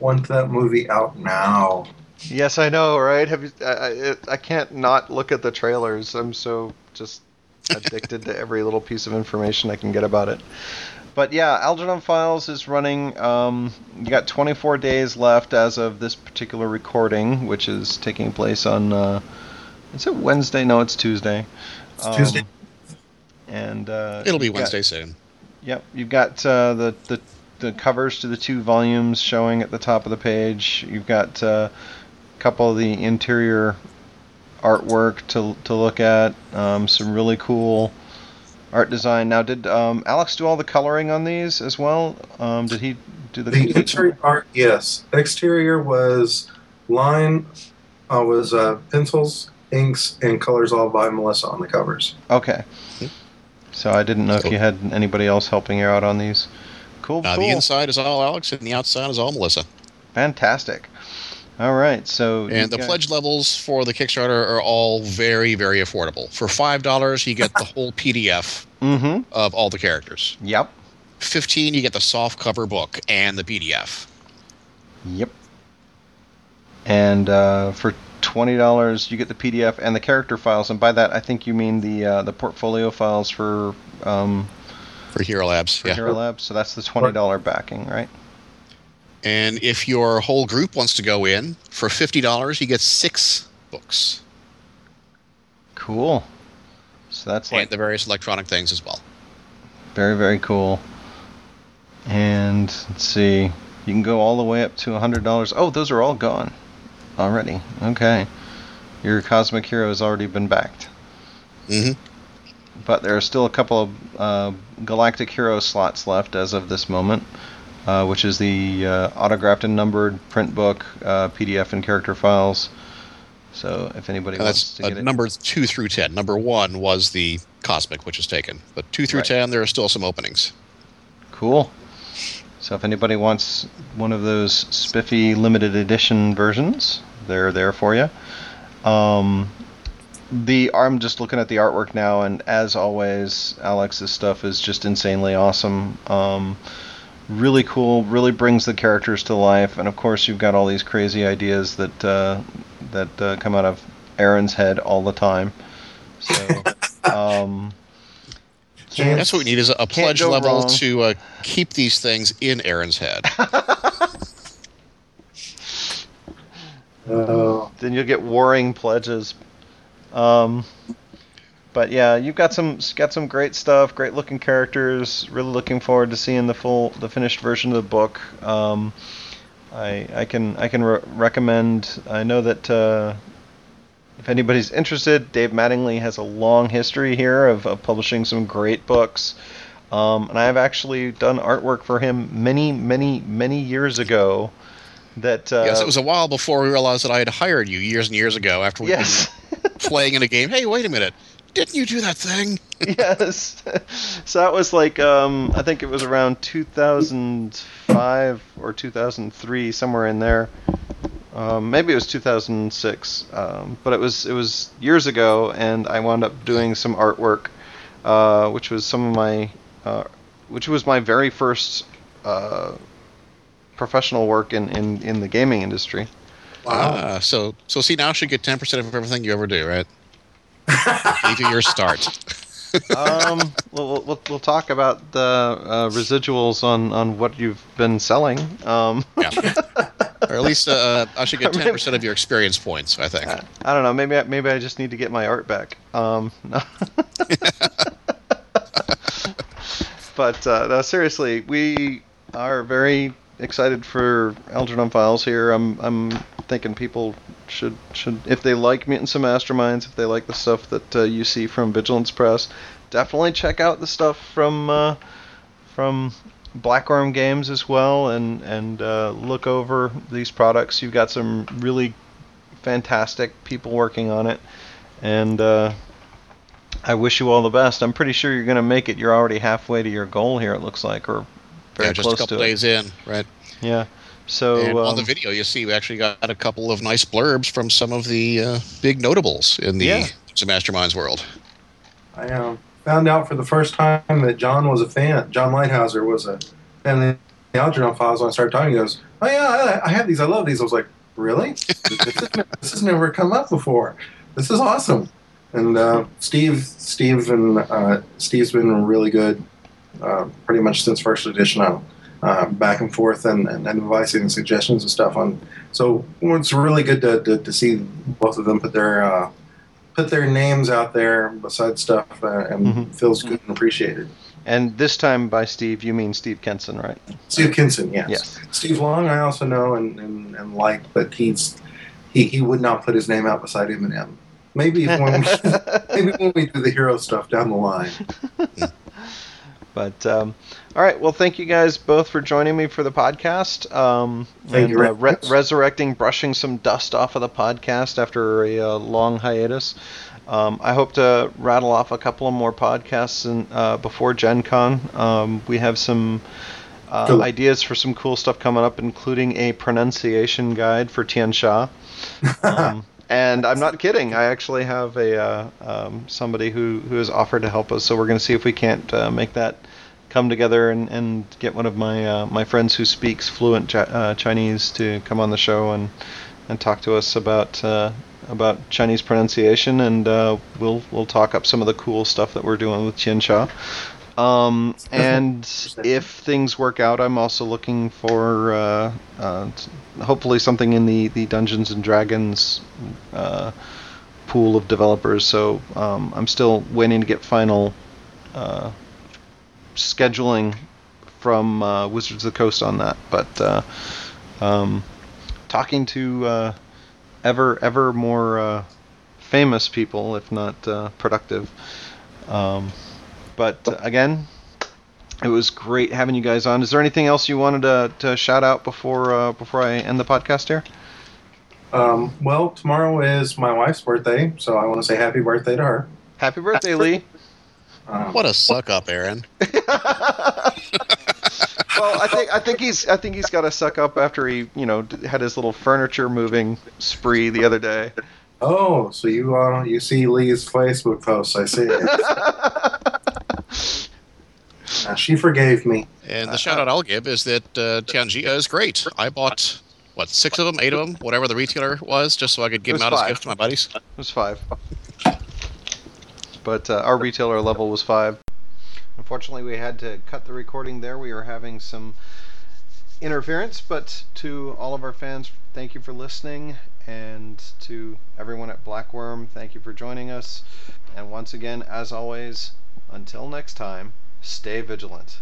Want that movie out now? Yes, I know, right? Have you? I, I, I can't not look at the trailers. I'm so just addicted to every little piece of information I can get about it. But yeah, Algernon Files is running. Um, you got 24 days left as of this particular recording, which is taking place on. Uh, is it Wednesday? No, it's Tuesday. It's Tuesday. And uh, It'll be you've got- Wednesday soon. Yep, you've got uh, the, the the covers to the two volumes showing at the top of the page. You've got uh, couple of the interior artwork to to look at. Um, some really cool art design. Now, did um, Alex do all the coloring on these as well? Um, did he do the? The interior art, yes. Exterior was line, uh, was uh, pencils, inks, and colors all by Melissa on the covers. Okay. So I didn't know if you had anybody else helping you out on these. Cool. Uh, cool. The inside is all Alex, and the outside is all Melissa. Fantastic. All right. So And the pledge levels for the Kickstarter are all very, very affordable. For five dollars, you get the whole PDF Mm-hmm. of all the characters. Yep. Fifteen, you get the soft cover book and the PDF. Yep. And uh, for twenty dollars, you get the PDF and the character files. And by that, I think you mean the uh, the portfolio files for um, for Hero Labs. for yeah. Hero Labs. So that's the twenty dollar backing, right? And if your whole group wants to go in for fifty dollars, you get six books Cool. So that's like and the various electronic things as well. very very cool. And let's see, you can go all the way up to hundred dollars. Oh, those are all gone already. Okay, your Cosmic Hero has already been backed. hmm but there are still a couple of uh, Galactic Hero slots left as of this moment, uh, which is the uh, autographed and numbered print book, uh, PDF, and character files. So if anybody And wants that's to get it, number two through ten. Number one was the Cosmic, which is taken, but two through Right. ten, there are still some openings. cool. So if anybody wants one of those spiffy limited edition versions, they're there for you. Um, the I'm just looking at the artwork now, and as always, Alex's stuff is just insanely awesome. Um, really cool, really brings the characters to life, and of course, you've got all these crazy ideas that uh, that uh, come out of Aaron's head all the time. So, um, Can't- That's what we need is a pledge level wrong. to uh, keep these things in Aaron's head. Uh, then you'll get warring pledges. Um, but yeah, you've got some got some great stuff, great looking characters. Really looking forward to seeing the full, the finished version of the book. Um, I I can I can re- recommend. I know that uh, if anybody's interested, Dave Mattingly has a long history here of, of publishing some great books. Um, and I've actually done artwork for him many, many, many years ago. That uh, yes, it was a while before we realized that I had hired you years and years ago after we yes. were playing in a game. Hey, wait a minute. Didn't you do that thing? yes. so that was like um, I think it was around 2005 or 2003, somewhere in there. Um, maybe it was 2006, um, but it was it was years ago, and I wound up doing some artwork, uh, which was some of my, uh, which was my very first uh, professional work in, in, in the gaming industry. Wow. so so see now should get 10% of everything you ever do, right? Give you your start. um, we'll, we'll, we'll talk about the uh, residuals on, on what you've been selling. Um, yeah. or at least uh, I should get ten percent of your experience points. I think. I don't know. Maybe I, maybe I just need to get my art back. Um, no. but uh, no, seriously, we are very excited for Algernon Files here. I'm I'm thinking people should should if they like Mutants and Masterminds, if they like the stuff that uh, you see from Vigilance Press, definitely check out the stuff from uh, from BlackWyrm Games as well, and and uh, look over these products. You've got some really fantastic people working on it, and uh, I wish you all the best. I'm pretty sure you're going to make it. You're already halfway to your goal here. It looks like, or very yeah, just close a couple to days it. in, right? Yeah. So and um, on the video, you see we actually got a couple of nice blurbs from some of the uh, big notables in the Yeah. Masterminds world. I um, found out for the first time that John was a fan. Jon Leitheusser was a fan of the Algernon Files. When I started talking, he goes, "Oh yeah, I, I have these. I love these." I was like, "Really? this, has, this has never come up before. This is awesome." And uh, Steve, Steve, and uh, Steve's been really good, uh, pretty much since first edition. On uh, back and forth and, and, and advising and suggestions and stuff on. So it's really good to, to, to see both of them put their uh, put their names out there beside stuff uh, and Mhm. feels good and appreciated. and this time by Steve, you mean Steve Kenson, right? Steve Kenson, yes. Yes. Steve Long, I also know and, and, and like, but he's he, he would not put his name out beside M&M. Maybe when we, maybe when we do the hero stuff down the line. But um, all right, well, thank you guys both for joining me for the podcast. Um, Thank and, you, uh, re- resurrecting, brushing some dust off of the podcast after a uh, long hiatus. Um, I hope to rattle off a couple of more podcasts in, uh, before Gen Con. Um, we have some uh, Cool. ideas for some cool stuff coming up, including a pronunciation guide for Tianxia. Um, and I'm not kidding. I actually have a uh, um, somebody who, who has offered to help us. So we're going to see if we can't uh, make that come together and, and get one of my uh, my friends who speaks fluent uh, Chinese to come on the show and and talk to us about uh, about Chinese pronunciation. And uh, we'll we'll talk up some of the cool stuff that we're doing with Tianxia. Um, and if things work out, I'm also looking for uh, uh, hopefully something in the, the Dungeons and Dragons uh, pool of developers. So um, I'm still waiting to get final uh, scheduling from uh, Wizards of the Coast on that. But uh, um, talking to uh, ever ever more uh, famous people, if not uh, productive. Um, but again, it was great having you guys on. Is there anything else you wanted to, to shout out before uh, before I end the podcast here? Um, well, tomorrow is my wife's birthday, so I want to say happy birthday to her. Happy birthday, Lee. Um, What a suck up, Aaron. well, I think I think he's I think he's got to suck up after he you know had his little furniture moving spree the other day. Oh, so you uh, you see Lee's Facebook post? I see. Uh, she forgave me. And the shout out I'll give is that uh, Tianxia is great. I bought what six of them, eight of them, whatever the retailer was, just so I could give them out five. as gifts to my buddies. It was five. But uh, our retailer level was five. Unfortunately, we had to cut the recording there. We were having some interference, but to all of our fans, thank you for listening. And to everyone at BlackWyrm, thank you for joining us. And once again, as always, until next time, stay vigilant.